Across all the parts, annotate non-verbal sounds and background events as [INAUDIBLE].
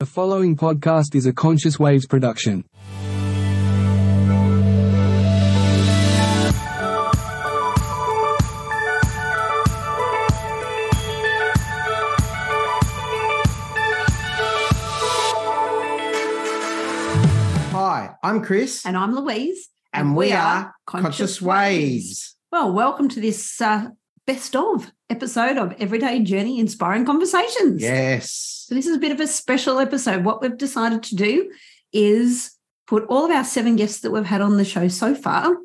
The following podcast is a Conscious Waves production. Hi, I'm Chris, And I'm Louise. and we are Conscious Waves. Well, welcome to this uh, best of episode of Everyday Journey Inspiring Conversations. Yes. So, this is a bit of a special episode. What we've decided to do is put all of our seven guests that we've had on the show so far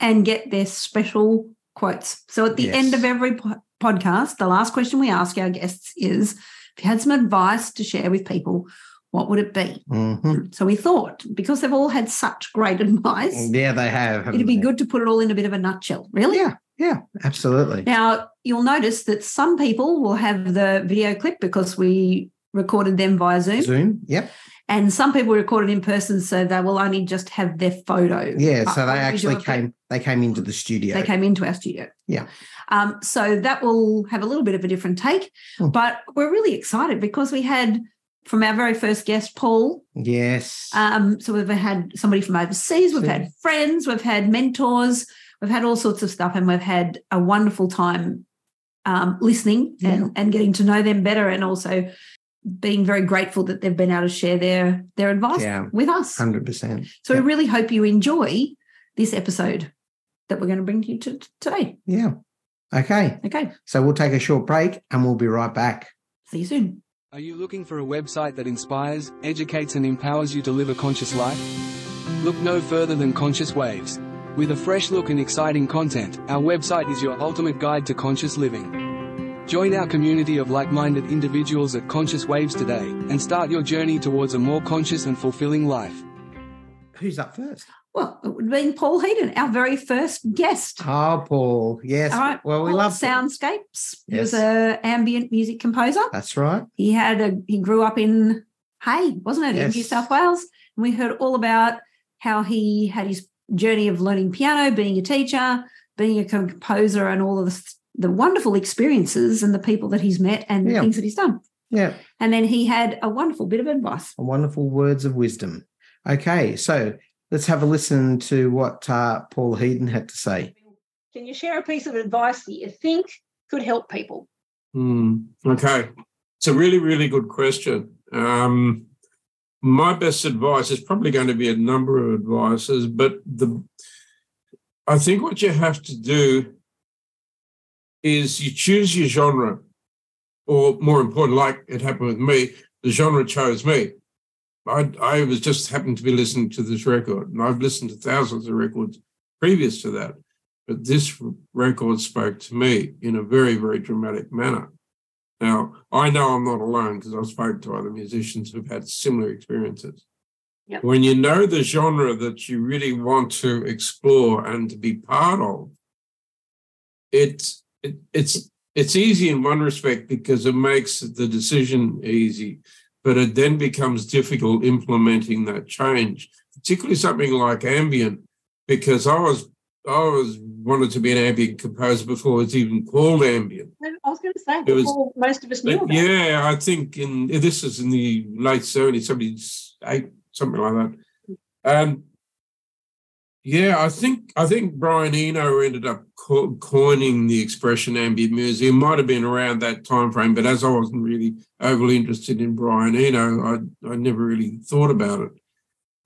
and get their special quotes. So, at the Yes. end of every po- podcast, the last question we ask our guests is if you had some advice to share with people, what would it be? Mhm. So, we thought because they've all had such great [LAUGHS] advice. Yeah, they have. It'd be they? good to put it all in a bit of a nutshell, really. Yeah, yeah, absolutely. Now, you'll notice that some people will have the video clip because we recorded them via Zoom, Zoom. Yep. and some people recorded in person, so they will only just have their photo. Yeah. So they actually came. They came into the studio. They came into our studio. Yeah. Um, so that will have a little bit of a different take, Hmm. but we're really excited because we had from our very first guest, Paul. Yes. Um, so we've had somebody from overseas, we've had friends, we've had mentors, we've had all sorts of stuff, and we've had a wonderful time um, listening and, and getting to know them better, and also being very grateful that they've been able to share their their advice Yeah. with us. Hundred percent. So yeah. we really hope you enjoy this episode that we're going to bring to you to, today. Yeah. Okay. Okay, So we'll take a short break and we'll be right back. see you soon. Are you looking for a website that inspires, educates, and empowers you to live a conscious life? Look no further than Conscious Waves. With a fresh look and exciting content, our website is your ultimate guide to conscious living. Join our community of like minded individuals at Conscious Waves today and start your journey towards a more conscious and fulfilling life. Who's up first? Well, it would have been Paul Heaton, our very first guest. Oh, Paul. Yes. All right. Well, we Paul love soundscapes. Yes. He was an ambient music composer. That's right. He had a he grew up in Hay, wasn't it, in New South Wales? And we heard all about how he had his journey of learning piano, being a teacher, being a composer, and all of the, the wonderful experiences and the people that he's met and the Yeah. things that he's done. Yeah. And then he had a wonderful bit of advice. Wonderful words of wisdom. Okay. So let's have a listen to what uh, Paul Heaton had to say. Can you share a piece of advice that you think could help people? Hmm. okay. It's a really, really good question. Um, my best advice is probably going to be a number of advices, but the I think what you have to do is you choose your genre, or more important, like it happened with me, the genre chose me. I, I was just happened to be listening to this record, and I've listened to thousands of records previous to that, but this record spoke to me in a very, very dramatic manner. Now, I know I'm not alone because I've spoken to other musicians who've had similar experiences. Yep. When you know the genre that you really want to explore and to be part of, it's it, it's it's easy in one respect because it makes the decision easy, but it then becomes difficult implementing that change, particularly something like ambient, because I was I was wanted to be an ambient composer before it's even called ambient. I was going to say, It was- before most of us knew yeah, I think in this is in the late 70s, 78, something like that. And yeah, I think I think Brian Eno ended up co- coining the expression ambient music. It might have been around that time frame, but as I wasn't really overly interested in Brian Eno, I I never really thought about it.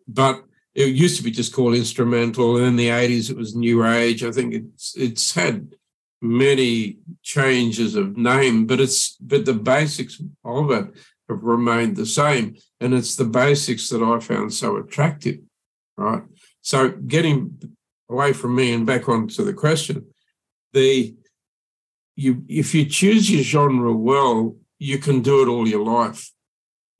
But it used to be just called instrumental, and in the 80s it was new age. I think it's it's had many changes of name, but it's but the basics of it have remained the same, and it's the basics that I found so attractive, right? So getting away from me and back onto the question, the you if you choose your genre well, you can do it all your life,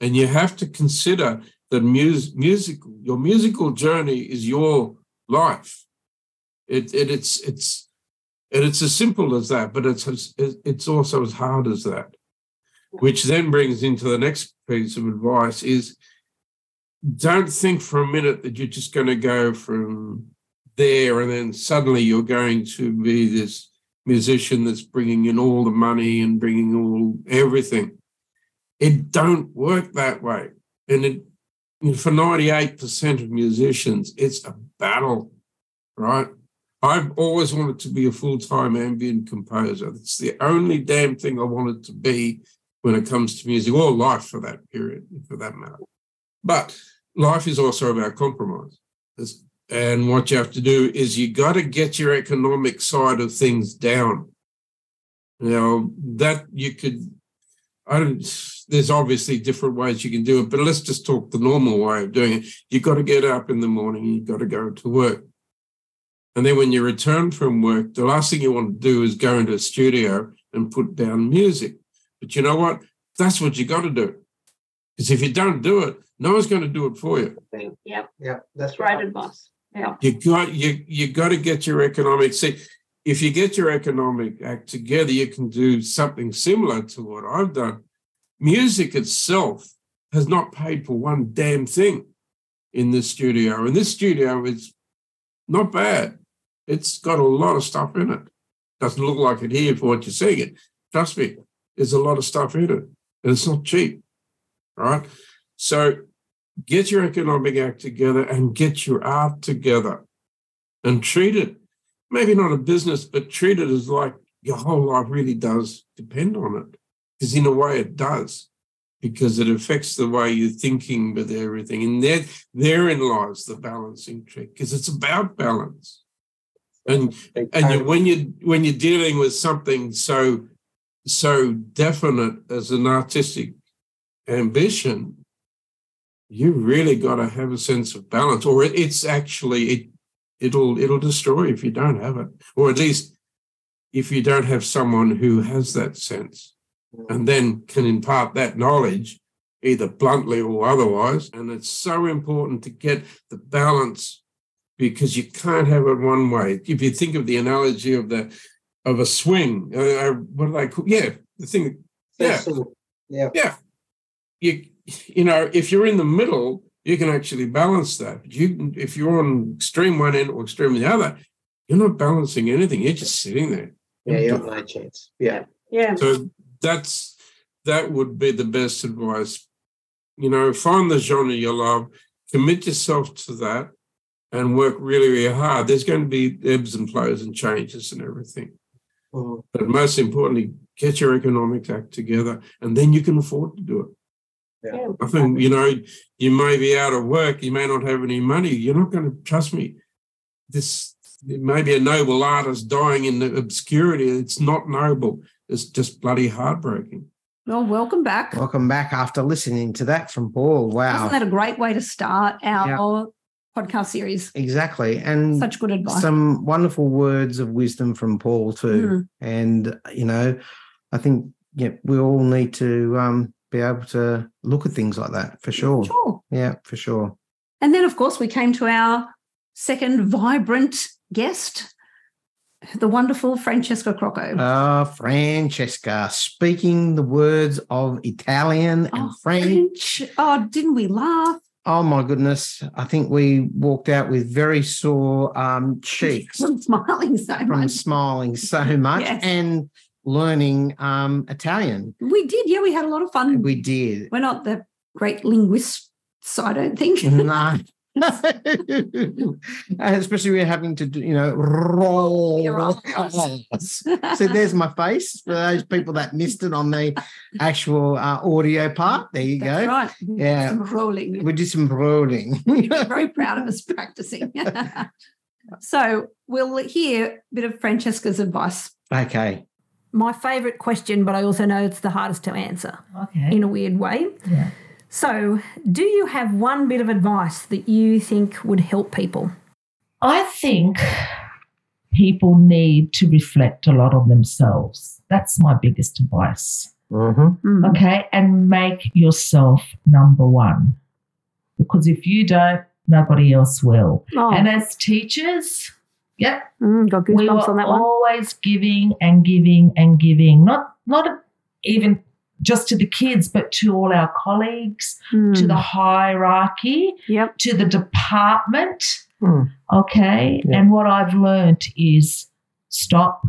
and you have to consider that mus- musical your musical journey is your life. It, it it's it's and it's as simple as that, but it's it's also as hard as that. Which then brings into the next piece of advice is don't think for a minute that you're just going to go from there and then suddenly you're going to be this musician that's bringing in all the money and bringing all everything. It don't work that way. And it, for 98% of musicians, it's a battle, right? I've always wanted to be a full time ambient composer. It's the only damn thing I wanted to be when it comes to music, or life for that period, for that matter. But life is also about compromise. And what you have to do is you got to get your economic side of things down. Know, that you could, I don't, there's obviously different ways you can do it, but let's just talk the normal way of doing it. You've got to get up in the morning, you've got to go to work. And then when you return from work, the last thing you want to do is go into a studio and put down music. But you know what? That's what you got to do. Because if you don't do it, no one's going to do it for you. Yep. Yeah, that's Great right. advice. Yeah. You got you you got to get your economics. see. If you get your economic act together, you can do something similar to what I've done. Music itself has not paid for one damn thing in this studio, and this studio is not bad. It's got a lot of stuff in it. Doesn't look like it here for what you're seeing it. Trust me, there's a lot of stuff in it, and it's not cheap. Right? So get your economic act together and get your art together and treat it, maybe not a business, but treat it as like your whole life really does depend on it. Because in a way it does, because it affects the way you're thinking with everything. And there, therein lies the balancing trick, because it's about balance. And and you, when you when you're dealing with something so so definite as an artistic ambition, you really got to have a sense of balance, or it's actually it it'll it'll destroy if you don't have it, or at least if you don't have someone who has that sense, and then can impart that knowledge either bluntly or otherwise. And it's so important to get the balance because you can't have it one way. If you think of the analogy of the of a swing, uh, uh what do they call? Yeah, the thing. Yeah, yeah, yeah. You you know, if you're in the middle, you can actually balance that. But you, if you're on extreme one end or extreme the other, you're not balancing anything. You're just sitting there. Yeah, you have no chance. Yeah. Yeah. So that's that would be the best advice. You know, find the genre you love, commit yourself to that, and work really, really hard. There's going to be ebbs and flows and changes and everything. Mm-hmm. But most importantly, get your economic act together, and then you can afford to do it. Yeah. I think, you know, you may be out of work, you may not have any money. You're not going to trust me. This may be a noble artist dying in the obscurity. It's not noble. It's just bloody heartbreaking. Well, welcome back. Welcome back after listening to that from Paul. Wow. Isn't that a great way to start our podcast series? Exactly. And Such good advice. some wonderful words of wisdom from Paul too. Mm. And you know, I think yeah, we all need to um, be able to look at things like that for sure. Sure. Yeah, for sure. And then, of course, we came to our second vibrant guest, the wonderful Francesca Crocco. Uh, Francesca, speaking the words of Italian and Oh, French. Oh, didn't we laugh? Oh my goodness. I think we walked out with very sore um, [LAUGHS] cheeks From smiling so from much. smiling so much Yes. and learning um, Italian. We did. Yeah, we had a lot of fun. We did. We're not the great linguists, I don't think. no. [LAUGHS] [LAUGHS] Especially you're having to do, you know, roll. Your your eyes. eyes. so there's my face for those people that missed it on the actual uh, audio part. There you That's go. right. Yeah. Some rolling. We did some rolling. We're [LAUGHS] very proud of us practicing. so we'll hear a bit of Francesca's advice. okay. My favourite question, but I also know it's the hardest to answer Okay. in a weird way. Yeah. So, do you have one bit of advice that you think would help people? I think people need to reflect a lot on themselves. That's my biggest advice. Mm-hmm. Okay. And make yourself number one. Because if you don't, nobody else will. Oh, And as teachers, yep, mm, got we were on that one. always giving and giving and giving. Not not even just to the kids, but to all our colleagues, to Mm, the hierarchy, yep. to the department. Hmm. Okay. Yeah. And what I've learned is stop,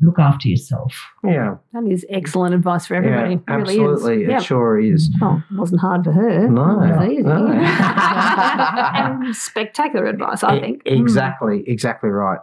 look after yourself. Yeah. That is excellent advice for everybody. Yeah, It really absolutely. Is. It Yep. sure is. Oh, it wasn't hard for her. No, it was easy. no. [LAUGHS] and spectacular advice, I E- think. Exactly, exactly right.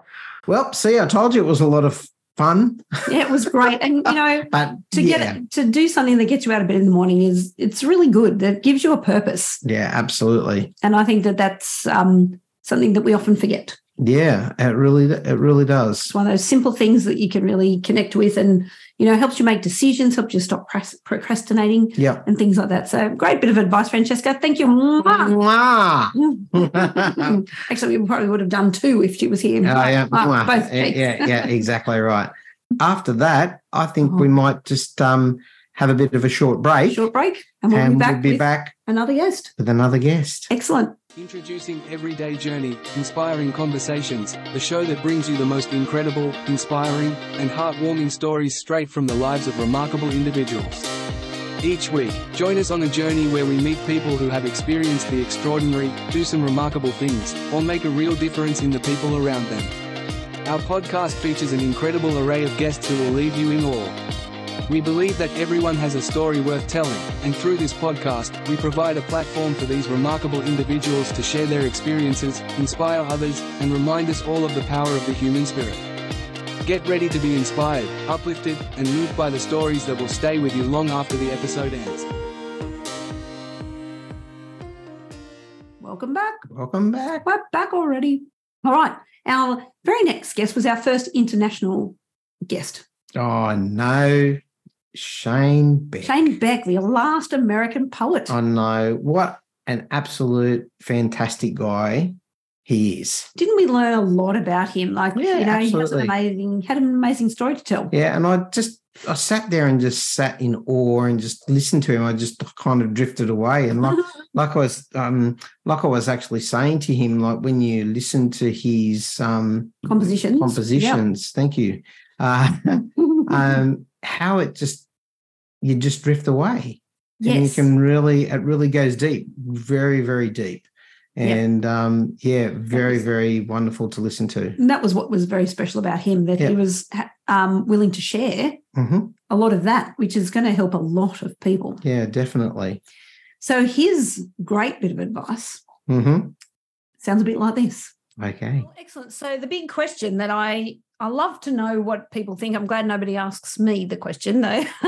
Well, see, I told you it was a lot of fun, Mm. Yeah, it was great. And you know, [LAUGHS] but to get it, to do something that gets you out of bed in the morning is it's really good. That gives you a purpose, yeah, absolutely. and I think that that's um, something that we often forget. Yeah, it really, it really does. It's one of those simple things that you can really connect with, and you know, helps you make decisions, helps you stop procrastinating, yeah, and things like that. So, great bit of advice, Francesca. Thank you. [LAUGHS] Actually, we probably would have done two if she was here. Oh, yeah, Ah, both yeah, yeah, yeah, exactly right. [LAUGHS] After that, I think Oh. we might just um, have a bit of a short break, Short break, and we'll and be back we'll be with back another guest. with another guest. Excellent. Introducing Everyday Journey, Inspiring Conversations, the show that brings you the most incredible, inspiring, and heartwarming stories straight from the lives of remarkable individuals. Each week, join us on a journey where we meet people who have experienced the extraordinary, do some remarkable things, or make a real difference in the people around them. Our podcast features an incredible array of guests who will leave you in awe. We believe that everyone has a story worth telling, and through this podcast, we provide a platform for these remarkable individuals to share their experiences, inspire others, and remind us all of the power of the human spirit. Get ready to be inspired, uplifted, and moved by the stories that will stay with you long after the episode ends. Welcome back. Welcome back. We're back already. All right. Our very next guest was our first international guest, Oh no, Shane Beck. Shane Beck, the last American poet. I know what an absolute fantastic guy he is. Didn't we learn a lot about him? Like, Yeah, you know, he has an absolutely. amazing, had an amazing story to tell. Yeah, and I just I sat there and just sat in awe and just listened to him. I just kind of drifted away, and like [LAUGHS] like I was um like I was actually saying to him, like when you listen to his um Compositions. compositions, thank you, uh, [LAUGHS] um how it just you just drift away. and you can really it really goes deep very very deep and um yeah very was- very wonderful to listen to And that was what was very special about him, that Yeah. he was um, willing to share hmm a lot of that, which is going to help a lot of people. yeah definitely So his great bit of advice hmm sounds a bit like this. Okay Well, excellent. So the big question that I I love to know what people think. I'm glad nobody asks me the question though, [LAUGHS]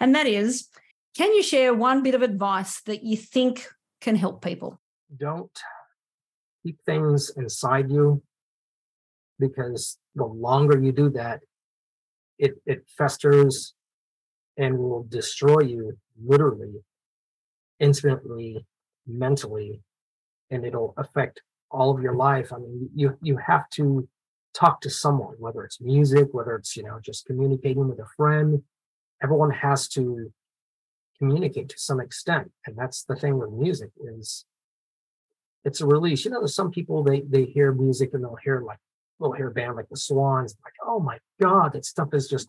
and that is, can you share one bit of advice that you think can help people? don't keep things inside you because the longer you do that it it festers and will destroy you literally instantly mentally and it'll affect all of your life i mean you you have to talk to someone whether it's music whether it's you know just communicating with a friend everyone has to communicate to some extent and that's the thing with music is it's a release. You know, there's some people they they hear music and they'll hear like they'll hear a band like the Swans, like, oh my God, that stuff is just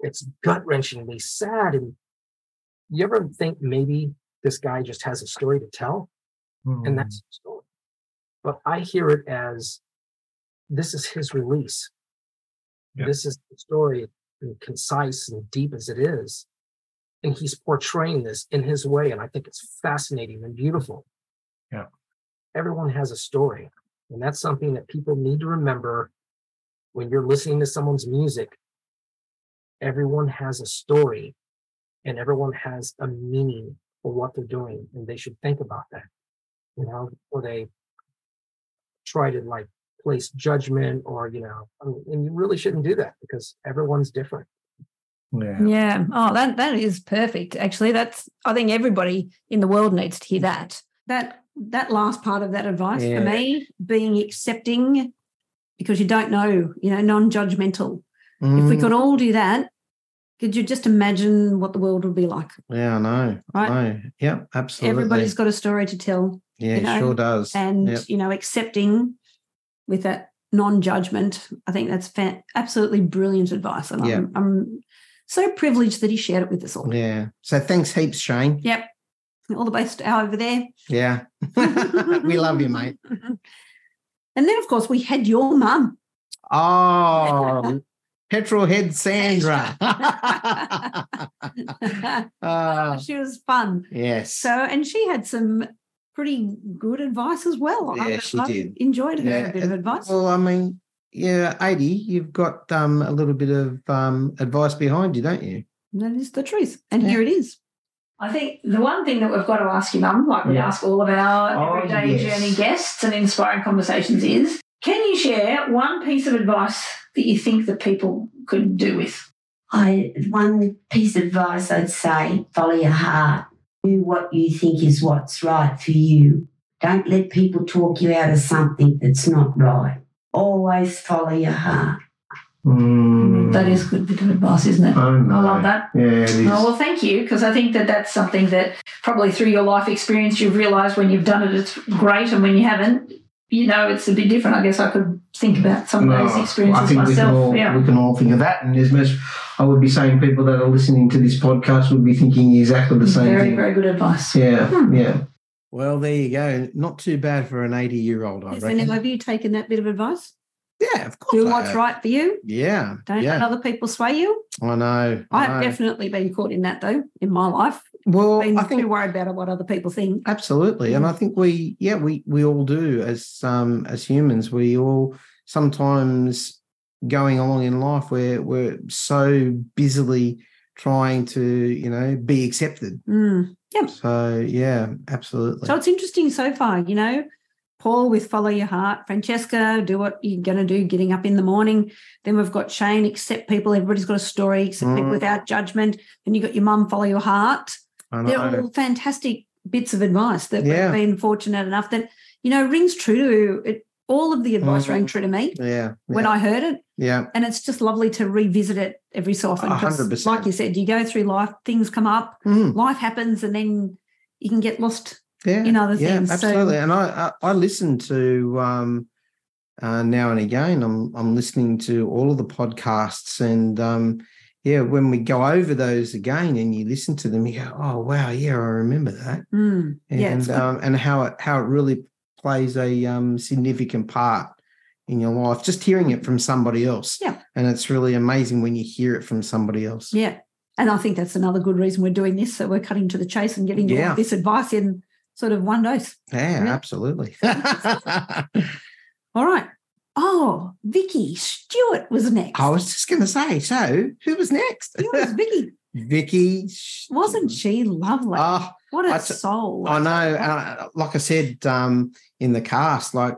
it's gut wrenchingly sad. And you ever think maybe this guy just has a story to tell? And hmm. that's the story. But I hear it as this is his release. Yeah. This is the story, and concise and deep as it is. And he's portraying this in his way. And I think it's fascinating and beautiful Yeah. everyone has a story. And that's something that people need to remember when you're listening to someone's music. Everyone has a story and everyone has a meaning for what they're doing. And they should think about that, you know, or they try to like place judgment or, you know, I mean, and you really shouldn't do that because everyone's different. yeah Yeah. Oh, that that is perfect. Actually, that's I think everybody in the world needs to hear that. That that last part of that advice Yeah. for me, being accepting because you don't know, you know, non-judgmental. If we Mm, could all do that, could you just imagine what the world would be like? yeah i know Right. i know yep absolutely Everybody's got a story to tell, yeah you know, it sure does and Yep. you know, accepting with that non-judgment. I think that's absolutely brilliant advice, and Yeah. I'm, I'm so privileged that he shared it with us all. yeah so thanks heaps shane Yep. All the best over there. yeah [LAUGHS] we love you mate [LAUGHS] And then, of course, we had your mum. oh [LAUGHS] Petrol head Sandra. Ah, she was fun. yes. So, and she had some pretty good advice as well. I- Yeah, she I did. Enjoyed her Yeah, bit of advice. Well, I mean, yeah, 80, you've got um, a little bit of um, advice behind you, don't you? That is the truth. And Yeah. here it is. I think the one thing that we've got to ask you, Mum, like we Yeah. ask all of our Oh, everyday yes. journey guests and inspiring conversations, is can you share one piece of advice that you think that people could do with? I one piece of advice I'd say: follow your heart. Do what you think is what's right for you. Don't let people talk you out of something that's not right. Always follow your heart. Mm, That is good bit of advice, isn't it? I, know. I love that. Yeah, it is. Oh, well, thank you, because I think that that's something that probably through your life experience you've realised when you've done it, it's great, and when you haven't, you know, it's a bit different. I guess I could think about some of those experiences I think we can, myself. all, yeah. we can all think of that. And as much, I would be saying people that are listening to this podcast would be thinking exactly the same Very, thing. very good advice. Yeah, Hmm. yeah. Well, there you go. Not too bad for an 80 year old, I Yes, reckon. and have you taken that bit of advice? yeah, of course. Do I what's have. right for you. Yeah. Don't let other people sway you. I know. I I have know. definitely been caught in that though in my life. Well, Been I think too worried about what other people think. Absolutely, and I think we, yeah, we we all do as um as humans. We all sometimes going along in life where we're so busily trying to, you know, be accepted. Mm. So yeah, absolutely. So it's interesting so far, you know. Paul with Follow Your Heart, Francesca, do what you're going to do, getting up in the morning. Then we've got Shane, accept people. Everybody's got a story, accept people Mm. without judgment. Then you've got your mum, Follow Your Heart. I They're all fantastic bits of advice that Yeah. we've been fortunate enough that, you know, rings true to it. All of the advice Mhm. rang true to me Yeah, when yeah, I heard it. yeah, And it's just lovely to revisit it every so often. A 'cause hundred percent. Like you said, you go through life, things come up, Mm, life happens, and then you can get lost yeah, in other yeah, things. So- absolutely. And I, I I listen to um uh, now and again. I'm I'm listening to all of the podcasts and um yeah, when we go over those again and you listen to them, you go, oh wow, yeah, I remember that. Mm, and yeah, it's um, and how it how it really plays a um, significant part in your life. Just hearing it from somebody else, Yeah. and it's really amazing when you hear it from somebody else. Yeah. And I think that's another good reason we're doing this. So we're cutting to the chase and getting Yeah. this advice in sort of one dose. Yeah, Yeah. absolutely. [LAUGHS] [LAUGHS] All right. Oh, Vicky Stewart was next. I was just going to say, so who was next? Who was Vicky? [LAUGHS] Vicky, Wasn't she lovely? Oh, what a I t- soul. I know. Uh, like I said um, in the cast, like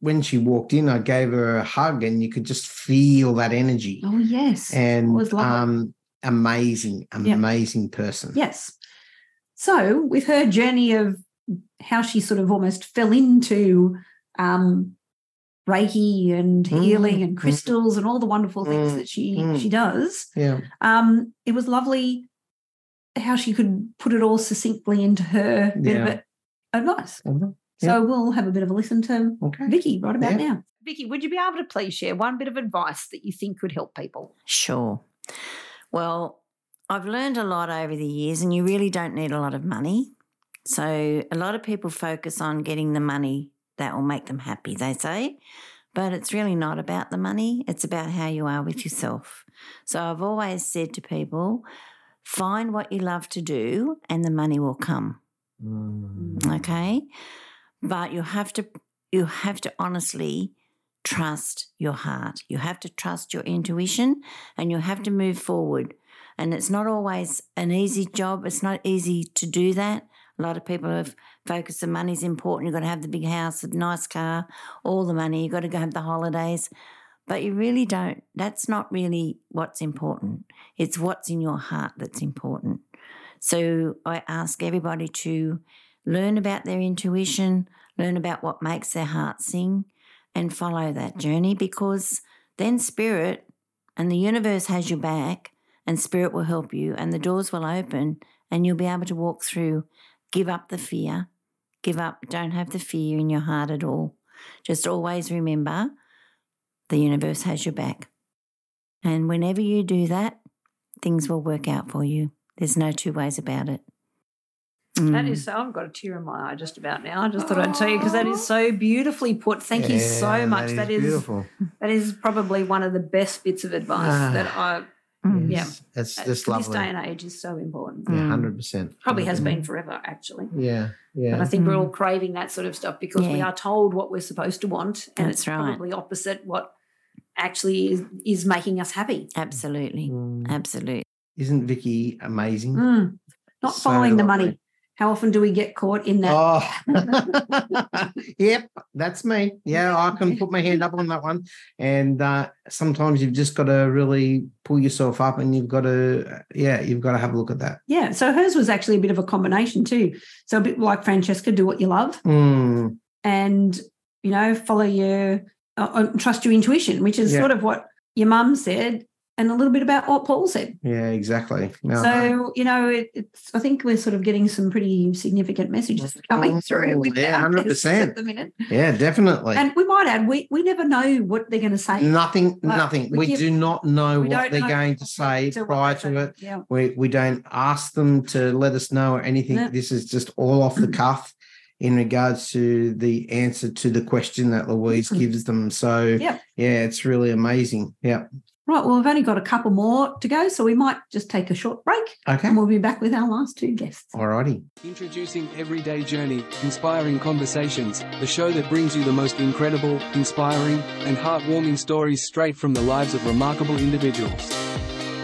when she walked in, I gave her a hug, and you could just feel that energy. Oh, yes. and was um, amazing, amazing person. yes. So, with her journey of how she sort of almost fell into um, Reiki and Mm, healing and mm. crystals and all the wonderful things Mm, that she mm. she does, yeah. um, it was lovely how she could put it all succinctly into her bit of Yeah. it advice. Mhm. So we'll have a bit of a listen to Okay. Vicky right about Yeah. now. Vicky, would you be able to please share one bit of advice that you think could help people? Sure. Well, I've learned a lot over the years, and you really don't need a lot of money. So, a lot of people focus on getting the money that will make them happy, they say. But it's really not about the money, it's about how you are with yourself. So, I've always said to people find what you love to do, and the money will come. Mm. Okay? But you have to you have to honestly trust your heart. You have to trust your intuition and you have to move forward. And it's not always an easy job. It's not easy to do that. A lot of people have focused the money's important. You've got to have the big house the nice car all the money. You've got to go have the holidays but you really don't that's not really what's important it's what's in your heart that's important so i ask everybody to learn about their intuition, learn about what makes their heart sing, and follow that journey because then spirit and the universe has your back, and spirit will help you, and the doors will open, and you'll be able to walk through. Give up the fear, give up, don't have the fear in your heart at all. Just always remember the universe has your back. And whenever you do that, things will work out for you. There's no two ways about it. That Mm. is so. I've got a tear in my eye just about now. I just thought I'd tell you because that is so beautifully put. Thank you so much. That is, beautiful. that is probably one of the best bits of advice Ah. that I Mm. Yeah. Yes, it's uh, just this day and age is so important. Yeah, Mm. hundred percent. Probably has been forever, actually. Yeah, yeah. But I think we're all craving that sort of stuff because we are told what we're supposed to want, and That's it's right. probably opposite what actually is, is making us happy. Absolutely. Mm. Absolutely. Isn't Vicky amazing? Mm. Not So following the money. How often do we get caught in that? Oh, [LAUGHS] yep, that's me. Yeah, I can put my hand up on that one. And uh, sometimes you've just got to really pull yourself up, and you've got to, yeah, you've got to have a look at that. Yeah. So hers was actually a bit of a combination too. So a bit like Francesca, do what you love Mm, and, you know, follow your, uh, uh, trust your intuition, which is Yeah. sort of what your mum said and a little bit about what Paul said. yeah, exactly. No, So, you know, it, it's, I think we're sort of getting some pretty significant messages coming through. with Oh, Yeah, 100%. At the minute. yeah, definitely. And we might add, we, we never know what they're going to say. nothing, Like, nothing. we We, give- do not know what they're know going to say to prior to it. Yeah. We we don't ask them to let us know or anything. No. This is just all off the [CLEARS THROAT] cuff in regards to the answer to the question that Louise Mhm. gives them. So Yep. yeah, it's really amazing. Yeah. Right. Well, we've only got a couple more to go, so we might just take a short break Okay. and we'll be back with our last two guests. Alrighty. Introducing Everyday Journey, Inspiring Conversations, the show that brings you the most incredible, inspiring, and heartwarming stories straight from the lives of remarkable individuals.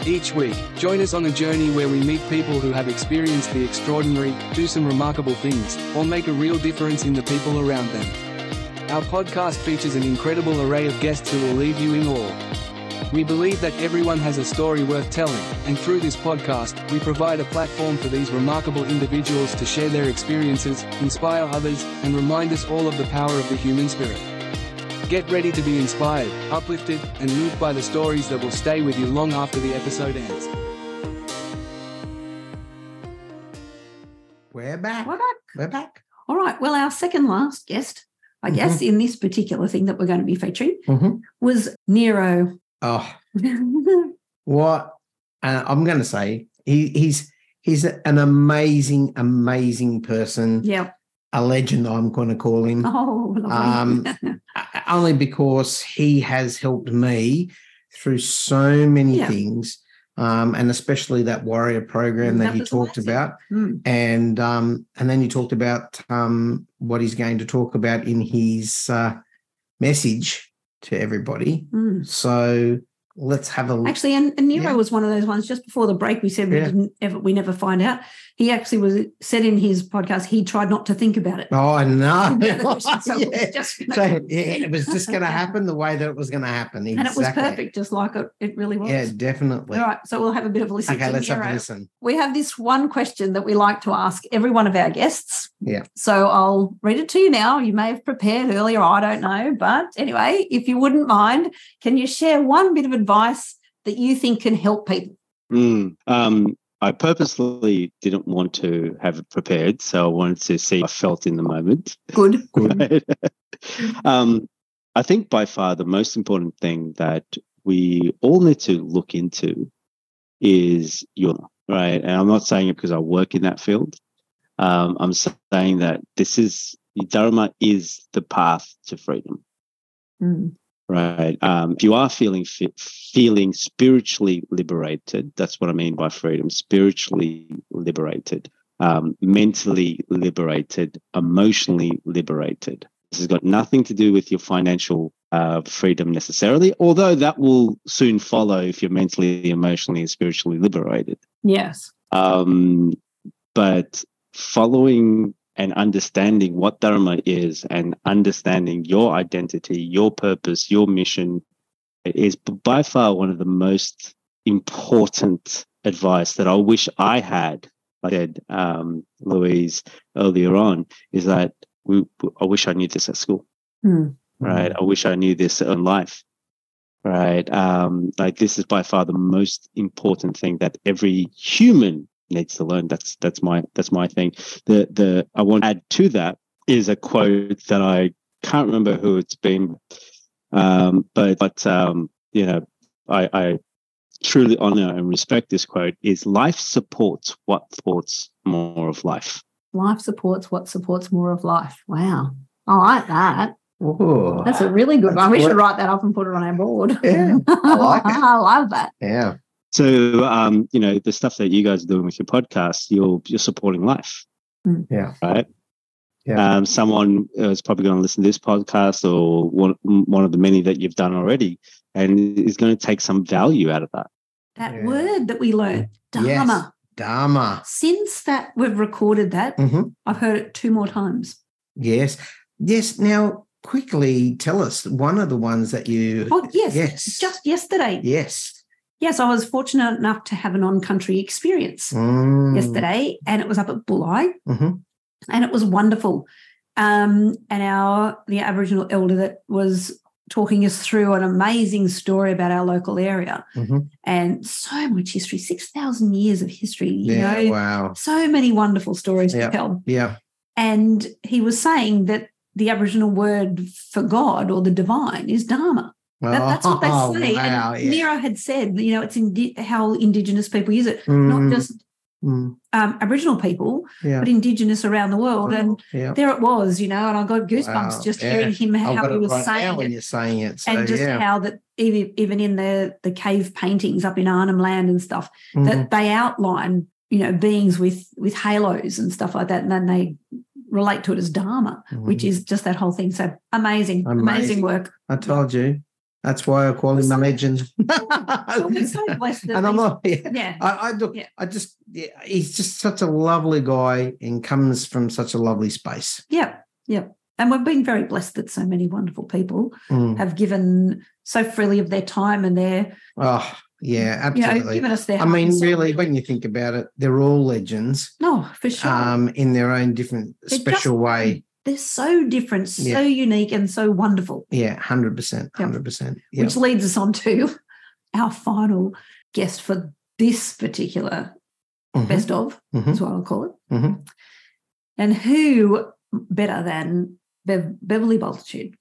Each week, join us on a journey where we meet people who have experienced the extraordinary, do some remarkable things, or make a real difference in the people around them. Our podcast features an incredible array of guests who will leave you in awe. We believe that everyone has a story worth telling, and through this podcast, we provide a platform for these remarkable individuals to share their experiences, inspire others, and remind us all of the power of the human spirit. Get ready to be inspired, uplifted, and moved by the stories that will stay with you long after the episode ends. We're back. We're back. We're back. All right. Well, our second last guest, I guess, in this particular thing that we're going to be featuring Mhm. was Nero. Oh, [LAUGHS] what uh, I'm going to say, he, he's he's an amazing, amazing person. yeah. A legend, I'm going to call him. Oh. Um, [LAUGHS] only because he has helped me through so many Yeah. things um, and especially that warrior program that, that he talked amazing. about Mm. and um, and then you talked about um, what he's going to talk about in his uh, message to everybody Mm. so let's have a look Actually, and, and Nero Yeah. was one of those ones just before the break. We said we Yeah. didn't ever, we never find out. He actually was said in his podcast he tried not to think about it. oh no [LAUGHS] [LAUGHS] So it was yeah. just- So, yeah, it was just going to happen the way that it was going to happen and it was perfect, just like it, it really was. yeah definitely All right, so we'll have a bit of a listen. okay to let's have a listen We have this one question that we like to ask every one of our guests. Yeah. So I'll read it to you now. You may have prepared earlier, I don't know. But anyway, if you wouldn't mind, can you share one bit of advice that you think can help people? Mm, um, I purposely didn't want to have it prepared, so I wanted to see how I felt in the moment. Good. [LAUGHS] Right? um, I think by far the most important thing that we all need to look into is your right. And I'm not saying it because I work in that field. Um, I'm saying that this is Dharma is the path to freedom Mm. Right? Um, if you are feeling fi- feeling spiritually liberated, that's what I mean by freedom. Spiritually liberated, um, mentally liberated, emotionally liberated. This has got nothing to do with your financial uh, freedom necessarily, although that will soon follow if you're mentally, emotionally, and spiritually liberated. Yes. Um, but following and understanding what Dharma is and understanding your identity, your purpose, your mission is by far one of the most important advice that I wish I had. Like I said, um, Louise earlier on, is that we, I wish I knew this at school Hmm. right? I wish I knew this in life, right? Um, like this is by far the most important thing that every human needs to learn. That's that's my that's my thing. The the I want to add to that is a quote that I can't remember who it's been, um, but but um, you know, I, I truly honor and respect this quote. Is life supports what supports more of life. Life supports what supports more of life. Wow. I like that. Oh, That's a really good one. We should write that up and put it on our board. Yeah, I like it. [LAUGHS] I love that. yeah. So, um, you know, the stuff that you guys are doing with your podcast, you're you're supporting life, Yeah. right? Yeah. Um, someone is probably going to listen to this podcast or one one of the many that you've done already, and is going to take some value out of that. That Yeah. word that we learned, Yes. Dharma. Dharma. Since that we've recorded that, Mhm. I've heard it two more times. Yes. Yes. Now, quickly tell us one of the ones that you. Oh, yes. Yes. Just yesterday. Yes. Yes, I was fortunate enough to have an on country experience Mm. yesterday, and it was up at Bulli, Mhm. and it was wonderful. Um, and our the Aboriginal elder that was talking us through an amazing story about our local area Mhm. and so much history, six thousand years of history. You Yeah. know, Wow. so many wonderful stories Yeah. to tell. Yeah. And he was saying that the Aboriginal word for God or the divine is Dharma. That, that's what they Oh, say. Wow. and yeah. Nero had said, you know, it's indi- how Indigenous people use it, not Mm, just mm, um, Aboriginal people, yeah. but Indigenous around the world. And yeah. there it was, you know, and I got goosebumps Wow, just yeah. hearing him how he was right saying it. you're saying it. So, and just how that even, even in the, the cave paintings up in Arnhem Land and stuff, Mhm. that they outline, you know, beings with with halos and stuff like that. And then they relate to it as Dharma, which Mhm. is just that whole thing. So amazing, amazing, Amazing. work. I told you. That's why I call him a legend. So we're so blessed that and I'm not. Yeah. yeah. I, I look. Yeah. I just. Yeah, he's just such a lovely guy and comes from such a lovely space. Yeah, yeah. And we've been very blessed that so many wonderful people Mm. have given so freely of their time and their, Oh, yeah, you know, absolutely. given us their. I mean, really, when you think about it, they're all legends no, for sure. um, in their own different, They're special just- way. They're so different, so Yeah. unique, and so wonderful. Yeah, hundred percent, hundred percent. Yeah. Which leads us on to our final guest for this particular Mhm, best of, mhm, is what I'll call it. mhm. And who better than Bev- Beverly Bultitude?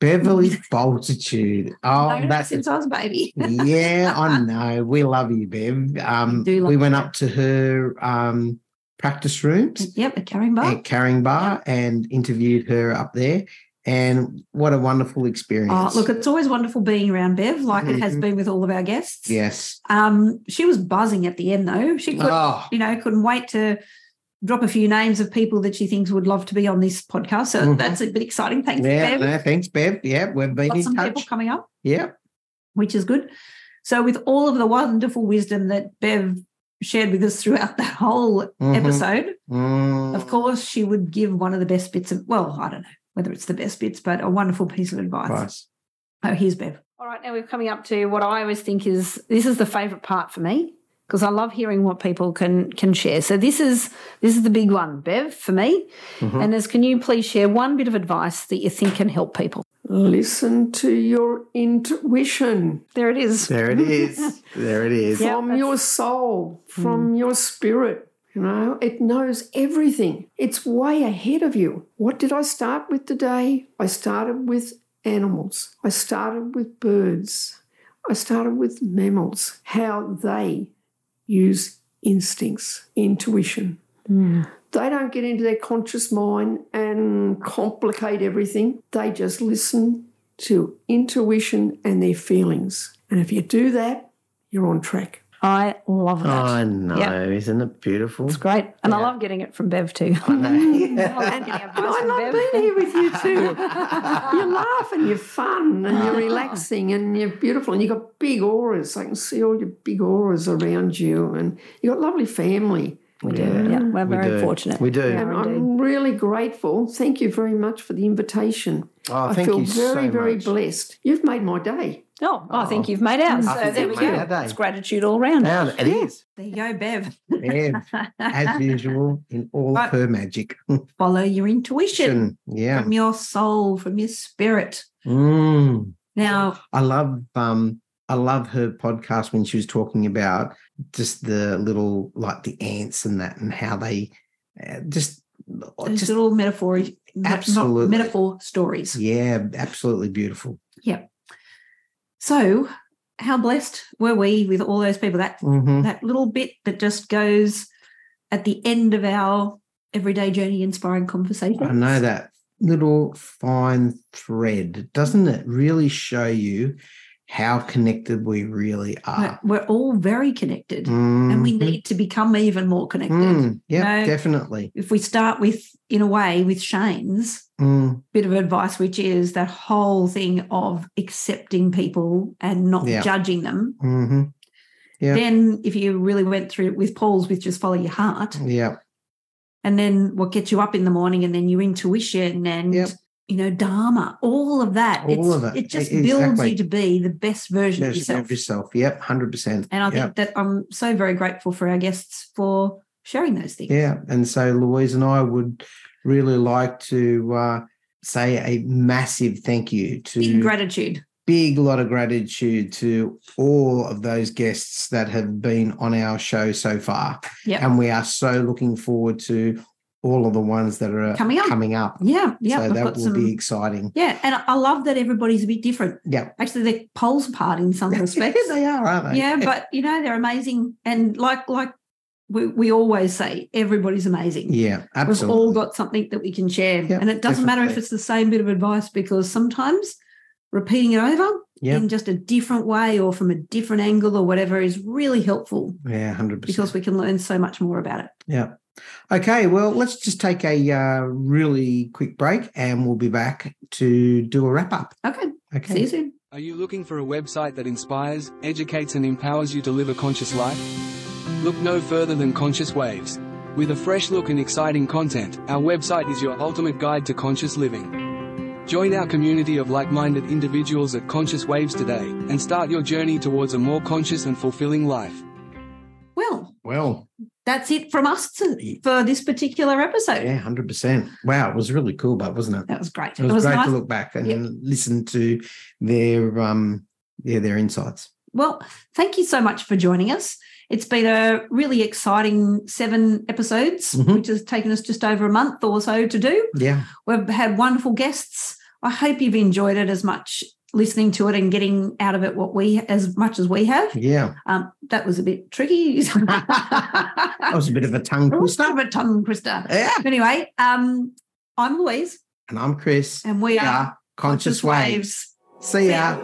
Beverly Boltitude. [LAUGHS] Oh, that's since I was a baby. yeah, I [LAUGHS] know. We love you, Bev. Um, do we went you. up to her um, practice rooms yep, at Carrying Bar. at Carrying Bar and interviewed her up there. And what a wonderful experience. Oh, look, it's always wonderful being around Bev, like it has Mhm. been with all of our guests. yes. Um, she was buzzing at the end, though. She could, Oh, you know, couldn't wait to drop a few names of people that she thinks would love to be on this podcast. So Mhm. that's a bit exciting. Thanks, yeah, Bev. no, thanks, Bev. Yeah, we've been Got in some people coming up, Yeah. which is good. So, with all of the wonderful wisdom that Bev shared with us throughout that whole Mhm. episode, Mm. of course, she would give one of the best bits of, well, I don't know whether it's the best bits, but a wonderful piece of advice. Advice. Oh, here's Bev. All right, now we're coming up to what I always think is this is the favourite part for me because I love hearing what people can can share. So this is this is the big one, Bev, for me. Mhm. And as can you please share one bit of advice that you think can help people? Listen to your intuition There it is. There it is. [LAUGHS] there it is. From that's- your soul, from mm. your spirit. You know, it knows everything. It's way ahead of you. What did I start with today? I started with animals. I started with birds. I started with mammals, how they use instincts, intuition. Mm. They don't get into their conscious mind and complicate everything. They just listen to intuition and their feelings. And if you do that, you're on track. I love that. I know. Yep. Isn't it beautiful? It's great. And I Yeah. love getting it from Bev too. I know. [LAUGHS] And, [LAUGHS] getting and I love Bev. being here with you too. [LAUGHS] you laugh and you're fun and you're relaxing and you're beautiful and you've got big auras. I can see all your big auras around you and you've got lovely family. We do. Yeah, we're we very do. fortunate. We do. And I'm really grateful. Thank you very much for the invitation. Oh, I thank feel you very, so very much. blessed. You've made my day. Oh, I think you've made ours. I So there we go. our day. It's gratitude all round. Now, it is. There you go, Bev. Bev, as [LAUGHS] usual, in all of her magic. Follow your intuition Yeah. from your soul, from your spirit. Mm. Now, I love um I love her podcast when she was talking about just the little like the ants and that and how they uh, just those just little metaphor, Absolutely. metaphor stories. yeah, absolutely beautiful. Yeah. So, how blessed were we with all those people? That Mhm. that little bit that just goes at the end of our everyday journey inspiring conversation I know that little fine thread, doesn't it really show you how connected we really We're, we're all very connected and we Mhm. need to become even more connected. Mm, yeah, know, definitely. If we start with, in a way, with Shane's Mm, bit of advice, which is that whole thing of accepting people and not Yeah. judging them. hmm Yeah. Then, if you really went through it with Paul's, with just follow your heart, Yeah. and then what gets you up in the morning, and then your intuition and Yep. You know Dharma, all of that. All it's, of it. It just E- builds you to be the best version of yourself. of yourself. Yep. Hundred percent. And I think that I'm so very grateful for our guests for sharing those things. Yeah. And so Louise and I would really like to uh, say a massive thank you to Big gratitude. big lot of gratitude to all of those guests that have been on our show so far. Yep. And we are so looking forward to all of the ones that are Coming up. Coming up. Yeah, yeah. so I've that will some- be exciting. Yeah, and I love that everybody's a bit different. Yeah. Actually, they're poles apart in some [LAUGHS] respects. they are, aren't they? yeah, but you know they're amazing, and like like we, we always say, everybody's amazing. Yeah, absolutely. We've all got something that we can share, Yeah, and it doesn't matter if it's the same bit of advice because sometimes repeating it over Yeah. in just a different way or from a different angle or whatever is really helpful Yeah, hundred percent. because we can learn so much more about it. Yeah. Okay, well, let's just take a uh, really quick break and we'll be back to do a wrap up. Okay. Okay. See you soon. Are you looking for a website that inspires, educates, and empowers you to live a conscious life? Look no further than Conscious Waves. With a fresh look and exciting content, our website is your ultimate guide to conscious living. Join our community of like minded individuals at Conscious Waves today and start your journey towards a more conscious and fulfilling life. Well, Well, that's it from us to, for this particular episode. yeah, 100%. Wow, it was really cool, but wasn't it? That was great. It was, It was great nice. to look back and Yep. listen to their um yeah, their insights. Well, thank you so much for joining us. It's been a really exciting seven episodes, Mhm. which has taken us just over a month or so to do. Yeah. We've had wonderful guests. I hope you've enjoyed it as much listening to it and getting out of it what we as much as we have. Yeah. Um, that was a bit tricky. [LAUGHS] That was a bit of a tongue twister. a bit tongue twister. Yeah. But anyway, um, I'm Louise, And I'm Chris. and we are Conscious Waves. See See ya.